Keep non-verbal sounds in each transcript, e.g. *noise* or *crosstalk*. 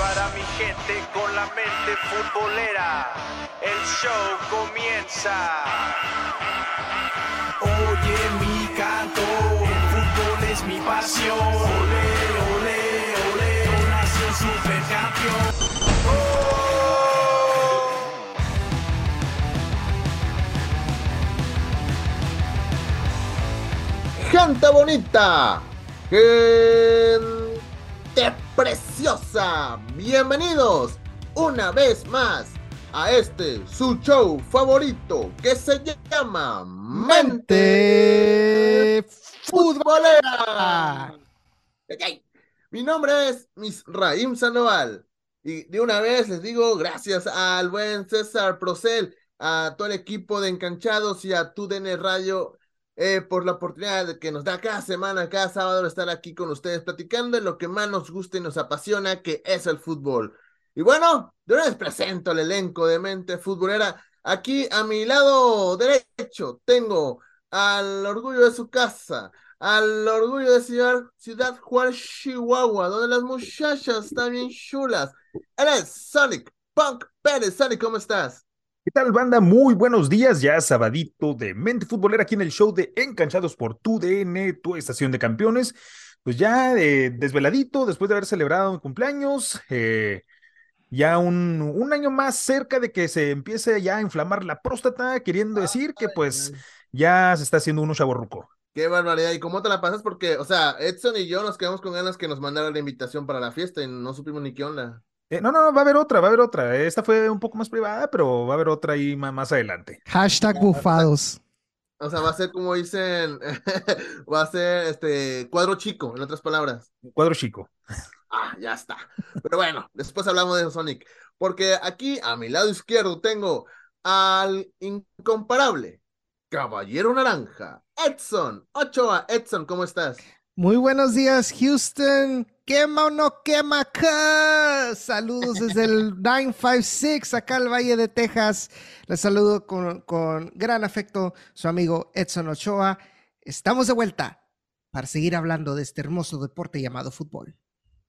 para mi gente con la mente futbolera. El show comienza. Oye mi canto, el fútbol es mi pasión. Ole, ole, ole, nación supercampeón. Gente bonita, gente bienvenidos una vez más a este su show favorito que se llama Mente Futbolera. Ok, Mi nombre es Misraim Sandoval y de una vez les digo gracias al buen César Procel, a todo el equipo de Encanchados y a TUDN Radio eh, por la oportunidad que nos da cada semana, cada sábado estar aquí con ustedes platicando de lo que más nos gusta y nos apasiona, que es el fútbol. Y bueno, una vez presento el elenco de Mente Futbolera. Aquí a mi lado derecho tengo al orgullo de su casa, al orgullo de Ciudad, ciudad Juárez, Chihuahua, donde las muchachas están bien chulas. Eres Sonic Punk Pérez. Sonic, ¿cómo estás? ¿Qué tal, banda? Muy buenos días, ya sabadito de Mente Futbolera aquí en el show de Encanchados por tu DN, tu estación de campeones. Pues ya eh, desveladito, después de haber celebrado mi cumpleaños, eh, ya un, un, año más cerca de que se empiece ya a inflamar la próstata, queriendo decir que pues ya se está haciendo uno chaborruco. Qué barbaridad. ¿Y cómo te la pasas? Porque, o sea, Edson y yo nos quedamos con ganas que nos mandara la invitación para la fiesta y no supimos ni qué onda. Eh, no, no, va a haber otra, va a haber otra. Esta fue un poco más privada, pero va a haber otra ahí más, más adelante. Hashtag bufados. O sea, va a ser como dicen, *laughs* va a ser este cuadro chico, en otras palabras. Cuadro chico. Ah, ya está. Pero bueno, después hablamos de Sonic. Porque aquí a mi lado izquierdo tengo al incomparable Caballero Naranja, Edson Ochoa. Edson, ¿cómo estás? Muy buenos días, Houston. Quema o no quema. Saludos desde el 956, acá al Valle de Texas. Les saludo con, con, gran afecto su amigo Edson Ochoa. Estamos de vuelta para seguir hablando de este hermoso deporte llamado fútbol.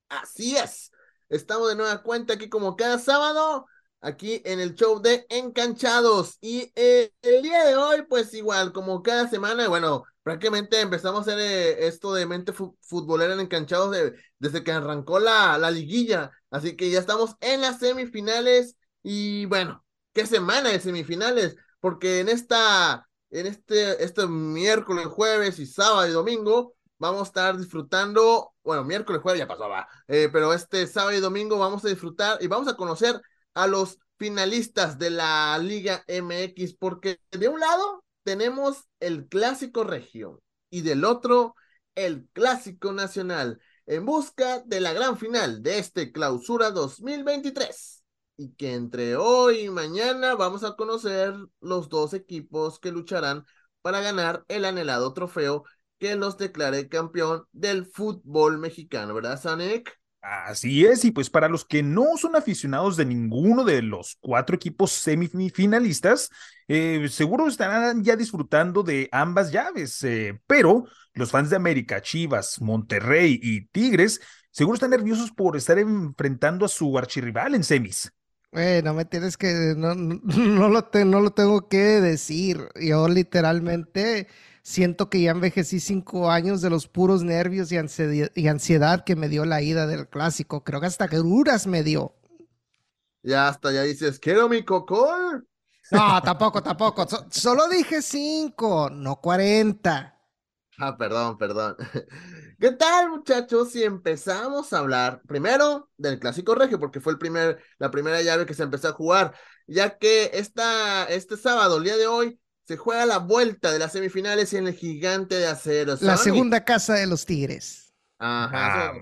Así es. Estamos de nueva cuenta aquí como cada sábado, aquí en el show de Encanchados. Y eh, el día de hoy, pues igual, como cada semana, bueno, prácticamente empezamos a hacer eh, esto de mente futbolera en enganchados de, desde que arrancó la, la liguilla. Así que ya estamos en las semifinales y bueno, qué semana de semifinales, porque en esta, en este, este miércoles, jueves y sábado y domingo vamos a estar disfrutando, bueno, miércoles, jueves ya pasaba, eh, pero este sábado y domingo vamos a disfrutar y vamos a conocer a los finalistas de la Liga MX, porque de un lado tenemos el clásico región y del otro el clásico nacional en busca de la gran final de este clausura 2023 y que entre hoy y mañana vamos a conocer los dos equipos que lucharán para ganar el anhelado trofeo que los declare campeón del fútbol mexicano, ¿verdad, Sonic? Así es, y pues para los que no son aficionados de ninguno de los cuatro equipos semifinalistas, eh, seguro estarán ya disfrutando de ambas llaves, eh, pero los fans de América, Chivas, Monterrey y Tigres, seguro están nerviosos por estar enfrentando a su archirrival en semis. Bueno, me tienes que, no, *laughs* no, lo no lo tengo que decir, yo literalmente siento que ya envejecí cinco años de los puros nervios y ansiedad, y ansiedad que me dio la ida del clásico. Creo que hasta que duras me dio. Ya hasta ya dices, quiero mi cocol. No, tampoco, tampoco. solo dije cinco, no cuarenta. Ah, perdón, perdón. *laughs* ¿Qué tal, muchachos? Si empezamos a hablar primero del clásico regio, porque fue el primer, la primera llave que se empezó a jugar, ya que esta, este sábado, el día de hoy, se juega la vuelta de las semifinales en el gigante de acero. La segunda casa de los Tigres. Ajá.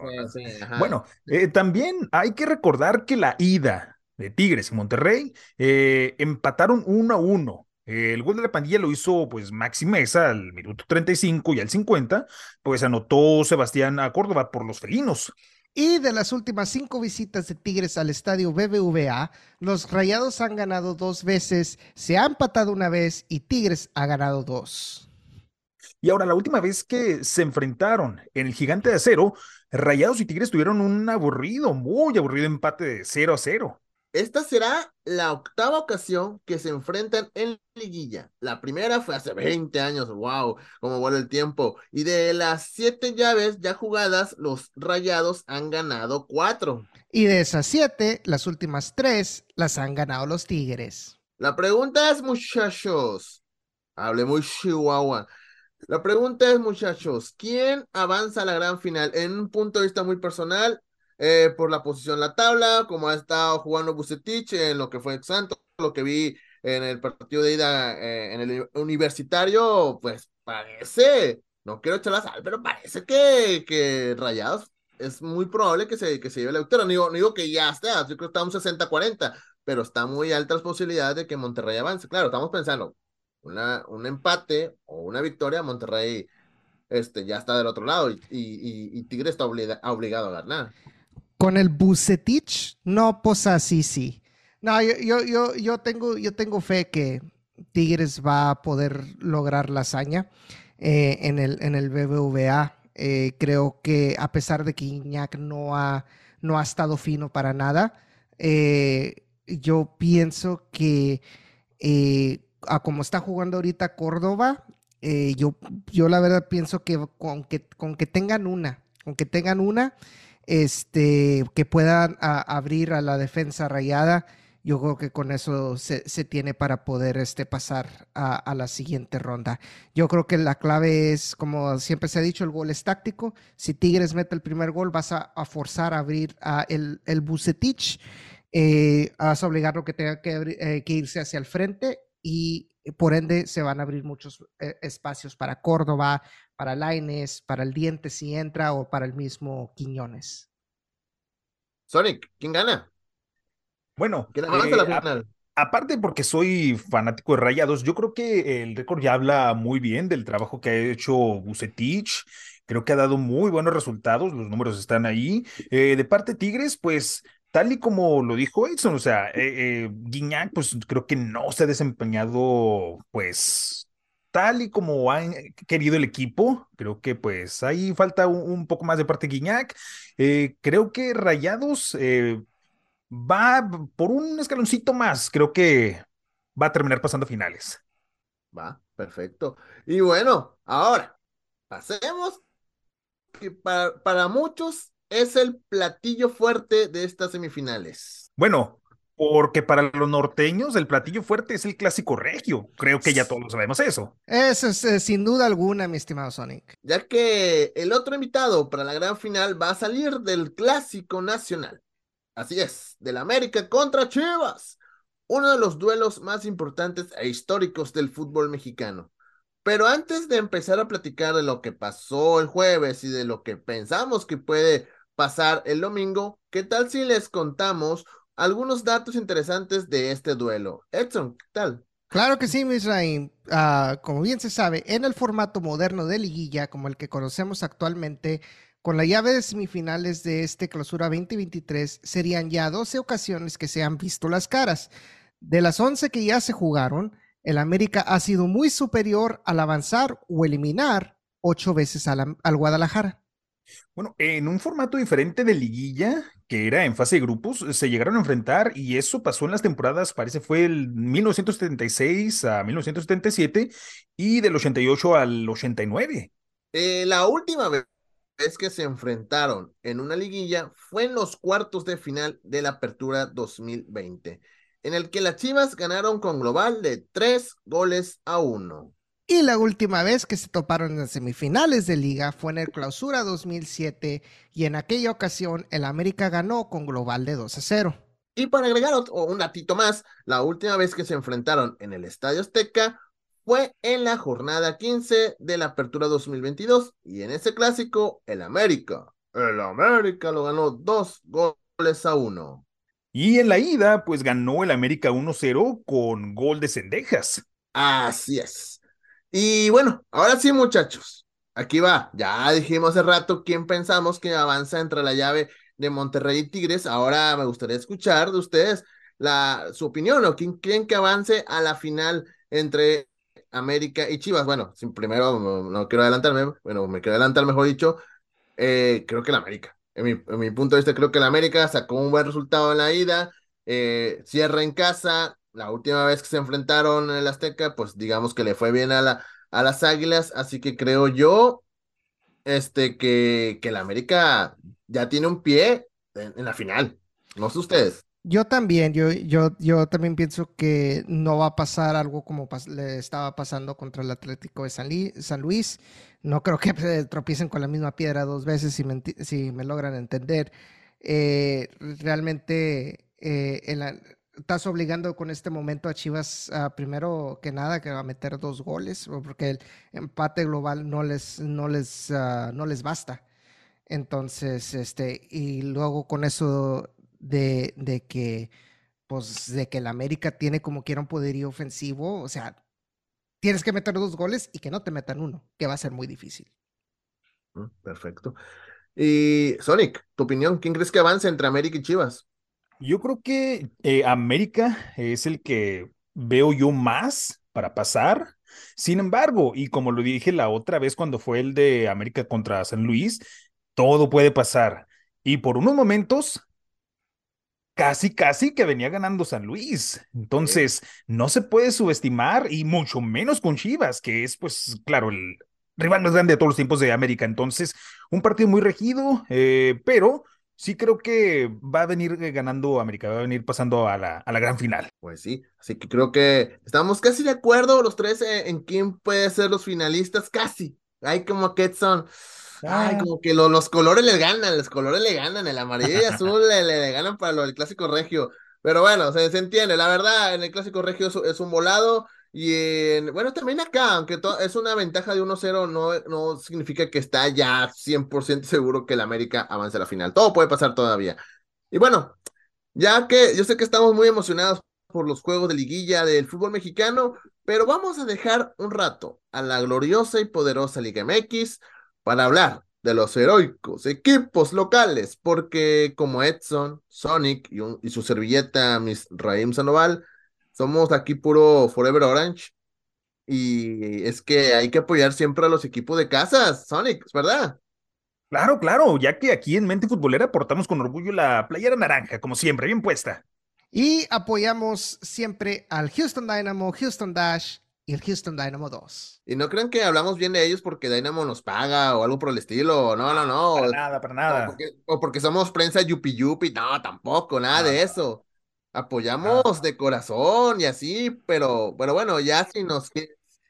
Bueno, eh, también hay que recordar que la ida de Tigres y Monterrey eh, empataron uno a uno. El gol de la pandilla lo hizo pues Maxi Mesa al minuto 35 y al 50, pues anotó Sebastián a Córdoba por los felinos. Y de las últimas cinco visitas de Tigres al estadio BBVA, los Rayados han ganado dos veces, se ha empatado una vez y Tigres ha ganado dos. Y ahora, la última vez que se enfrentaron en el Gigante de Acero Rayados y Tigres tuvieron un aburrido, muy aburrido empate de 0 a 0. Esta será la octava ocasión que se enfrentan en liguilla. La primera fue hace 20 años, wow, como vuelve el tiempo. Y de las siete llaves ya jugadas, los Rayados han ganado cuatro. Y de esas siete, las últimas tres las han ganado los Tigres. La pregunta es, muchachos, hable muy chihuahua. La pregunta es, muchachos, ¿quién avanza a la gran final? En un punto de vista muy personal, eh, por la posición en la tabla, como ha estado jugando Bucetich en lo que fue Santos, lo que vi en el partido de ida eh, en el universitario, pues parece, no quiero echar la sal, pero parece que, que Rayados es muy probable que se, que se lleve la victoria. No digo, que ya esté, yo creo que está un 60-40, pero está muy altas las posibilidades de que Monterrey avance. Claro, estamos pensando, una, un empate o una victoria, Monterrey este, ya está del otro lado y, y, y Tigre está obligado a ganar. Con el Bucetich, no, pues así sí. No, yo, yo, yo, tengo, yo tengo fe que Tigres va a poder lograr la hazaña eh, en, el, en el BBVA. Eh, creo que a pesar de que Iñak no ha, no ha estado fino para nada, eh, yo pienso que a como está jugando ahorita Córdoba, yo, yo la verdad pienso que con, que con que tengan una, con que tengan una, este, que puedan abrir a la defensa rayada. Yo creo que con eso se, tiene para poder este, pasar a, la siguiente ronda. Yo creo que la clave es, como siempre se ha dicho, el gol es táctico. Si Tigres mete el primer gol, vas a, forzar a abrir a el, el Bucetich. Eh, vas a obligarlo que tenga que, eh, que irse hacia el frente y por ende se van a abrir muchos eh, espacios para Córdoba, para Laines, para el Diente si entra o para el mismo Quiñones. Sonic, ¿quién gana? Bueno, eh, aparte porque soy fanático de Rayados, yo creo que el récord ya habla muy bien del trabajo que ha hecho Bucetich. Creo que ha dado muy buenos resultados, los números están ahí. Eh, de parte de Tigres, pues tal y como lo dijo Edson, o sea, eh, eh, Guiñac, pues creo que no se ha desempeñado, pues, tal y como ha querido el equipo. Creo que pues ahí falta un, poco más de parte de Guiñac. Eh, creo que Rayados eh, va por un escaloncito más. Creo que va a terminar pasando finales. Va, perfecto. Y bueno, ahora pasemos que para, para muchos es el platillo fuerte de estas semifinales. Bueno, porque para los norteños el platillo fuerte es el clásico regio. Creo que ya todos sabemos eso. Eso es eh, sin duda alguna, mi estimado Sonic. Ya que el otro invitado para la gran final va a salir del clásico nacional. Así es, del América contra Chivas. Uno de los duelos más importantes e históricos del fútbol mexicano. Pero antes de empezar a platicar de lo que pasó el jueves y de lo que pensamos que puede pasar el domingo, ¿qué tal si les contamos algunos datos interesantes de este duelo? Edson, ¿qué tal? Claro que sí, Misraim. Uh, como bien se sabe, en el formato moderno de liguilla, como el que conocemos actualmente, con la llave de semifinales de este clausura 2023, serían ya 12 ocasiones que se han visto las caras. De las 11 que ya se jugaron, el América ha sido muy superior al avanzar o eliminar ocho veces al Guadalajara. Bueno, en un formato diferente de liguilla, que era en fase de grupos, se llegaron a enfrentar y eso pasó en las temporadas, parece fue el 1976 a 1977 y del 88 al 89. Eh, la última vez que se enfrentaron en una liguilla fue en los cuartos de final de la Apertura 2020, en el que las Chivas ganaron con global de tres goles a uno. Y la última vez que se toparon en las semifinales de liga fue en el Clausura 2007 y en aquella ocasión el América ganó con global de 2 a 0. Y para agregar un datito más, la última vez que se enfrentaron en el Estadio Azteca fue en la jornada 15 de la Apertura 2022 y en ese clásico el América, el América lo ganó dos goles a uno. Y en la ida, pues ganó el América 1-0 con gol de Cendejas. Así es. Y bueno, ahora sí, muchachos. Aquí va. Ya dijimos hace rato quién pensamos que avanza entre la llave de Monterrey y Tigres. Ahora me gustaría escuchar de ustedes la, su opinión o quién creen que avance a la final entre América y Chivas. Bueno, sin, primero no, quiero adelantarme, bueno, me quiero adelantar, mejor dicho. Eh, creo que el América. En mi, en mi, punto de vista, creo que el América sacó un buen resultado en la ida, eh, cierra en casa. La última vez que se enfrentaron en el Azteca, pues digamos que le fue bien a, la, a las Águilas, así que creo yo este, que, que el América ya tiene un pie en, en la final. No sé ustedes. Yo también, yo, yo, yo también pienso que no va a pasar algo como pas le estaba pasando contra el Atlético de San, San, Luis. No creo que *laughs* tropiecen con la misma piedra dos veces, si me, si me logran entender. Eh, realmente eh, el, estás obligando con este momento a Chivas, uh, primero que nada, que va a meter dos goles, porque el empate global no les, no les, uh, no les basta. Entonces, este, y luego con eso de, de que, pues, de que el América tiene como quiera un poderío ofensivo, o sea, tienes que meter dos goles y que no te metan uno, que va a ser muy difícil. Mm, perfecto. Y Sonic, tu opinión, ¿quién crees que avance entre América y Chivas? Yo creo que eh, América es el que veo yo más para pasar. Sin embargo, y como lo dije la otra vez cuando fue el de América contra San Luis, todo puede pasar. Y por unos momentos casi, casi que venía ganando San Luis. Entonces, no se puede subestimar y mucho menos con Chivas, que es, pues, claro, el rival más grande de todos los tiempos de América. Entonces, un partido muy regido, eh, pero sí creo que va a venir ganando América, va a venir pasando a la, a la gran final. Pues sí, así que creo que estamos casi de acuerdo los tres en, en quién puede ser los finalistas, casi. Hay como que son Ay, como que lo, los colores le ganan, los colores le ganan, el amarillo y azul le, le, ganan para lo del clásico regio. Pero bueno, se, se, entiende, la verdad, en el clásico regio es, es un volado. Y en, bueno, también acá, aunque es una ventaja de 1-0, no, no significa que está ya 100% seguro que el América avance a la final. Todo puede pasar todavía. Y bueno, ya que yo sé que estamos muy emocionados por los juegos de liguilla del fútbol mexicano, pero vamos a dejar un rato a la gloriosa y poderosa Liga MX para hablar de los heroicos equipos locales, porque como Edson, Sonic y, un, y su servilleta, Miss Raim Sandoval, somos aquí puro Forever Orange. Y es que hay que apoyar siempre a los equipos de casas, Sonic, ¿verdad? Claro, claro, ya que aquí en Mente Futbolera portamos con orgullo la playera naranja, como siempre, bien puesta. Y apoyamos siempre al Houston Dynamo, Houston Dash, y el Houston Dynamo 2. Y no crean que hablamos bien de ellos porque Dynamo nos paga o algo por el estilo. No, no, no. Para nada, para nada. O porque, o porque somos prensa yupi yupi. No, tampoco, nada de eso. Apoyamos de corazón y así, pero, pero bueno, ya si nos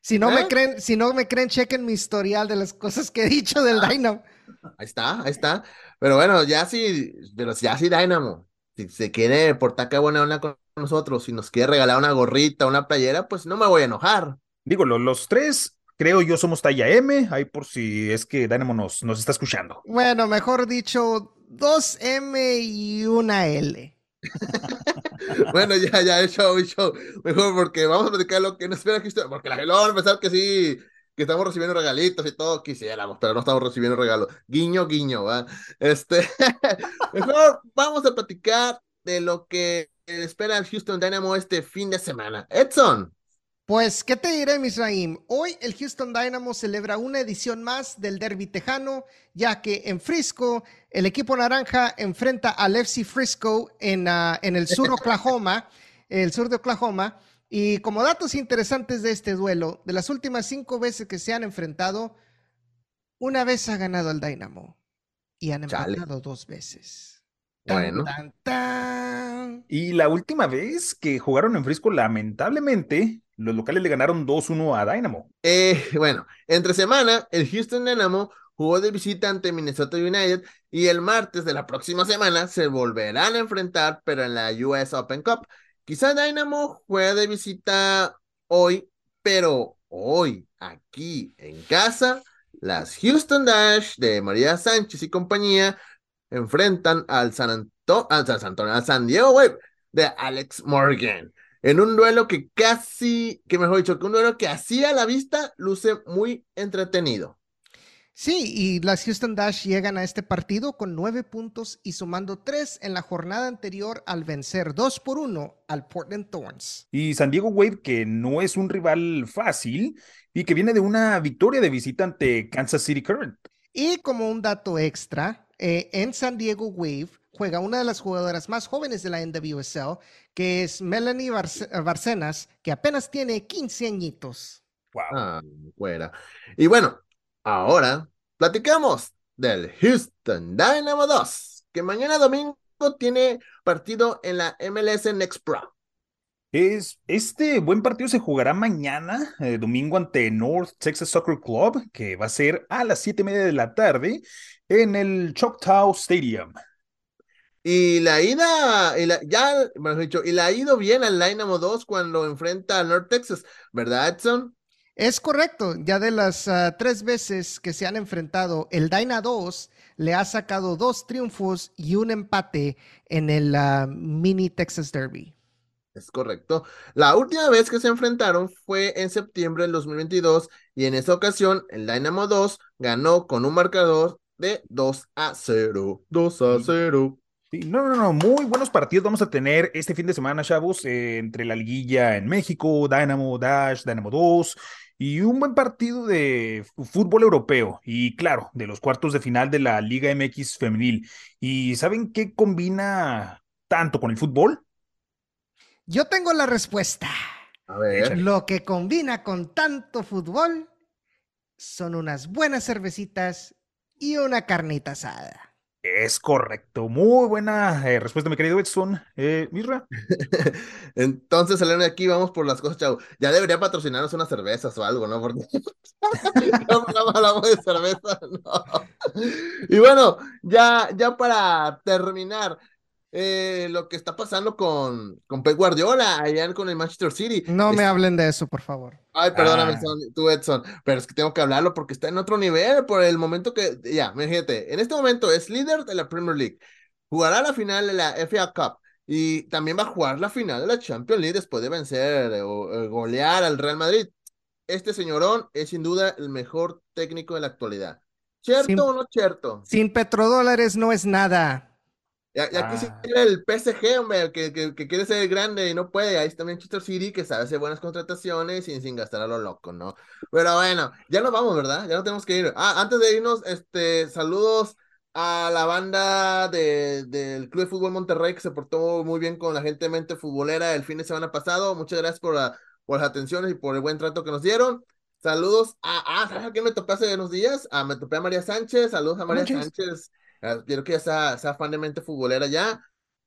si no ¿Eh? me creen, si no me creen, chequen mi historial de las cosas que he dicho del Dynamo. Ahí está, ahí está. Pero bueno, ya sí, pero ya sí Dynamo. Si se quiere portar que buena onda con nosotros, si nos quiere regalar una gorrita, una playera, pues no me voy a enojar. Digo, los, los tres, creo yo, somos talla M, ahí por si es que Dynamo nos, nos está escuchando. Bueno, mejor dicho, dos M y una L. *laughs* bueno, ya, ya, show, show. Mejor porque vamos a platicar lo que nos espera aquí. Porque la gente va a empezar que sí, que estamos recibiendo regalitos y todo, quisiéramos, pero no estamos recibiendo regalos. Guiño, guiño, ¿va? Este, *laughs* mejor vamos a platicar de lo que espera el Houston Dynamo este fin de semana. Edson. Pues, ¿qué te diré, Misraim? Hoy el Houston Dynamo celebra una edición más del Derby Tejano, ya que en Frisco el equipo naranja enfrenta al FC Frisco en, uh, en el sur de Oklahoma, *laughs* el sur de Oklahoma. Y como datos interesantes de este duelo, de las últimas cinco veces que se han enfrentado, una vez ha ganado el Dynamo y han empatado Chale. dos veces. Bueno. Tan, tan. Y la última vez que jugaron en Frisco, lamentablemente, los locales le ganaron 2-1 a Dynamo. Eh, bueno, entre semana, el Houston Dynamo jugó de visita ante Minnesota United y el martes de la próxima semana se volverán a enfrentar, pero en la US Open Cup. Quizá Dynamo juega de visita hoy, pero hoy, aquí en casa, las Houston Dash de María Sánchez y compañía enfrentan al San, Anto al San Antonio, al San Diego Wave de Alex Morgan. En un duelo que casi, que mejor dicho, que un duelo que así a la vista luce muy entretenido. Sí, y las Houston Dash llegan a este partido con nueve puntos y sumando tres en la jornada anterior al vencer dos por uno al Portland Thorns. Y San Diego Wave, que no es un rival fácil y que viene de una victoria de visita ante Kansas City Current. Y como un dato extra, eh, en San Diego Wave juega una de las jugadoras más jóvenes de la NWSL, que es Melanie Barce- Barcenas, que apenas tiene 15 añitos. Wow. Ah, fuera. Y bueno, ahora platicamos del Houston Dynamo 2, que mañana domingo tiene partido en la MLS Next Pro. Es, este buen partido se jugará mañana, eh, domingo, ante North Texas Soccer Club, que va a ser a las siete y media de la tarde en el Choctaw Stadium. Y la ida, y la, ya, mejor dicho, y la ha ido bien al Dynamo 2 cuando enfrenta a North Texas, ¿verdad, Edson? Es correcto, ya de las ah, tres veces que se han enfrentado, el Dyna 2 le ha sacado dos triunfos y un empate en el ah, mini Texas Derby. Es correcto. La última vez que se enfrentaron fue en septiembre del 2022 y en esa ocasión el Dynamo 2 ganó con un marcador de 2 a 0. 2 a 0. Sí, no, no, no, muy buenos partidos vamos a tener este fin de semana, chavos, eh, entre la liguilla en México, Dynamo Dash, Dynamo 2 y un buen partido de fútbol europeo y claro, de los cuartos de final de la Liga MX femenil. ¿Y saben qué combina tanto con el fútbol? Yo tengo la respuesta. A ver. Lo que combina con tanto fútbol son unas buenas cervecitas y una carnita asada. Es correcto, muy buena eh, respuesta, mi querido Edson. Eh, Misra, *laughs* Entonces, saliendo de aquí, vamos por las cosas, chavo. Ya debería patrocinarnos unas cervezas o algo, ¿no? Porque *laughs* no hablamos de cerveza, *laughs* no. Y bueno, ya, ya para terminar, eh, lo que está pasando con, con Pep Guardiola, allá con el Manchester City. No me hablen de eso, por favor. Ay, perdóname, Ah. Son- tú, Edson, pero es que tengo que hablarlo porque está en otro nivel por el momento que, ya, fíjate, en este momento es líder de la Premier League, jugará la final de la FA Cup y también va a jugar la final de la Champions League después de vencer eh, o eh, golear al Real Madrid. Este señorón es sin duda el mejor técnico de la actualidad. ¿Cierto Sin- o no cierto? Sin petrodólares no es nada. Ya, ya Ah. quisiera el PSG, hombre, que, que, que quiere ser grande y no puede. Ahí está Manchester City, que sabe hacer buenas contrataciones sin, sin gastar a lo loco, ¿no? Pero bueno, ya nos vamos, ¿verdad? Ya no tenemos que ir. Ah, antes de irnos, este, saludos a la banda de, del Club de Fútbol Monterrey, que se portó muy bien con la gente de mente futbolera el fin de semana pasado. Muchas gracias por, la- por las atenciones y por el buen trato que nos dieron. Saludos a, ah, ¿sabes a quién me topé hace unos días? Ah, me topé a María Sánchez. Saludos a María. Sánchez. Ah, Quiero que ya sea, sea fan de mente futbolera ya.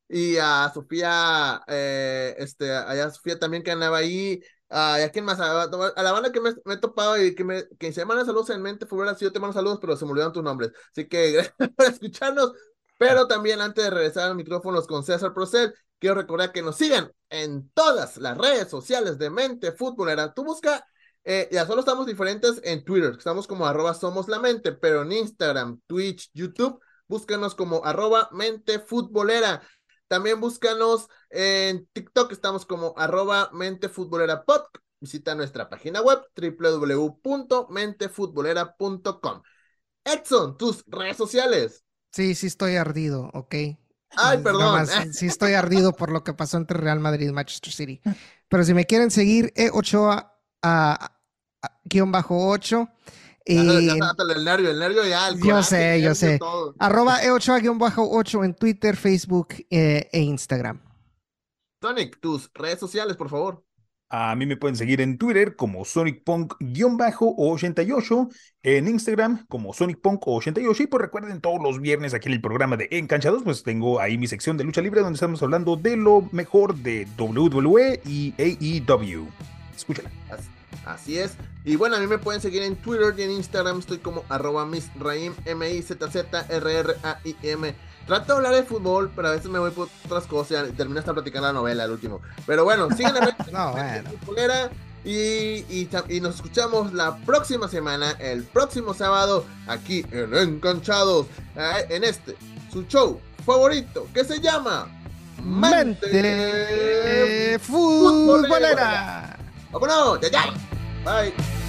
Y a Sofía, eh, este, allá Sofía también que andaba ahí. Ah, ¿y a quién más? A, a la banda que me, me he topado y que me que se mandan saludos en mente futbolera, sí, yo te mando saludos, pero se me olvidaron tus nombres. Así que *laughs* gracias por escucharnos. Pero también antes de regresar a micrófonos con César Procel, quiero recordar que nos sigan en todas las redes sociales de Mente Futbolera. Tú busca, eh, ya solo estamos diferentes en Twitter, estamos como arroba somos la mente, pero en Instagram, Twitch, YouTube, búscanos como arroba mente futbolera. También búscanos en TikTok, estamos como arroba mente futbolera pod. Visita nuestra página web www.mentefutbolera.com. Edson, tus redes sociales. Sí, sí estoy ardido, ¿ok? Ay, perdón. *laughs* sí estoy ardido por lo que pasó entre Real Madrid y Manchester City. Pero si me quieren seguir, E8 a, guion bajo 8. Ya el nervio, el nervio ya. el Yo coraje, sé, yo sé. todo. arroba E8 guion bajo 8 en Twitter, Facebook eh, e Instagram. Sonic, tus redes sociales, por favor. A mí me pueden seguir en Twitter como SonicPunk-88, en Instagram como SonicPunk88 y pues recuerden todos los viernes aquí en el programa de Encanchados, pues tengo ahí mi sección de lucha libre donde estamos hablando de lo mejor de WWE y AEW. Escúchala. Así, así es. Y bueno, a mí me pueden seguir en Twitter y en Instagram. Estoy como arroba misraim, M-I-Z-Z-R-R-A-I-M. Trato de hablar de fútbol, pero a veces me voy por otras cosas y termino hasta platicando la novela, el último. Pero bueno, sigan a *laughs* No, bueno. Y, y, nos escuchamos la próxima semana, el próximo sábado, aquí en Enganchados, eh, en este, su show favorito, que se llama Mente futbolera. ¡Vámonos! ¡Ya, ya! Bye.